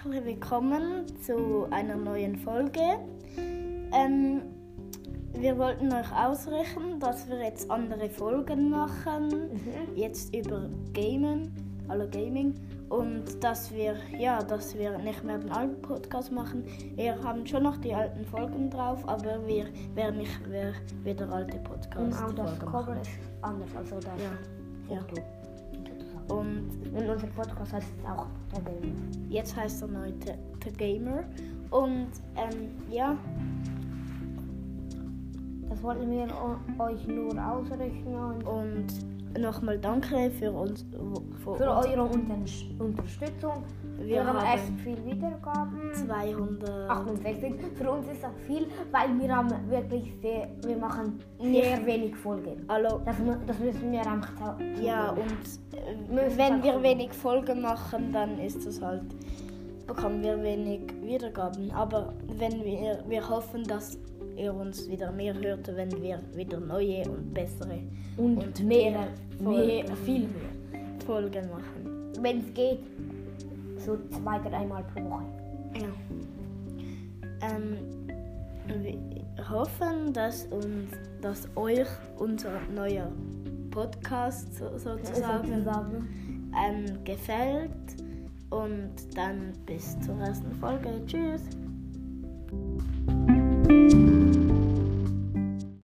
willkommen zu einer neuen Folge. Ähm, wir wollten euch ausrichten, dass wir jetzt andere Folgen machen, Mhm. jetzt über Gamen, also Gaming und dass wir ja, dass wir nicht mehr den alten Podcast machen. Wir haben schon noch die alten Folgen drauf, aber wir werden nicht mehr wieder alte Und Podcast auch das Cover ist anders, also das Ja, ja. Foto. sozusagen. Und Und unser Podcast heißt auch der Gamer. Jetzt heißt er neu The, The Gamer. Und ähm, ja, Das wollten wir euch nur ausrichten und und nochmal danke für uns. Für, für uns. eure Unter Unterstützung. Wir Wir haben echt viel Wiedergaben. 200. 68. Für uns ist das viel, weil wir haben wirklich sehr, wir machen sehr Nicht- wenig Folgen. Hallo. Das, das müssen wir einfach ta- Ja, und äh, wenn wir wenig Folgen machen, dann ist es halt, bekommen wir wenig Wiedergaben. Aber wenn wir, wir hoffen, dass ihr uns wieder mehr hört, wenn wir wieder neue und bessere und, und mehr, mehr viel mehr. Folgen machen. Wenn es geht, so zwei, dreimal pro Woche. Ja. Ähm, wir hoffen, dass, uns, dass euch unser neuer Podcast so, sozusagen Sozusagen. ähm, gefällt. Und dann bis zur ersten Folge. Tschüss.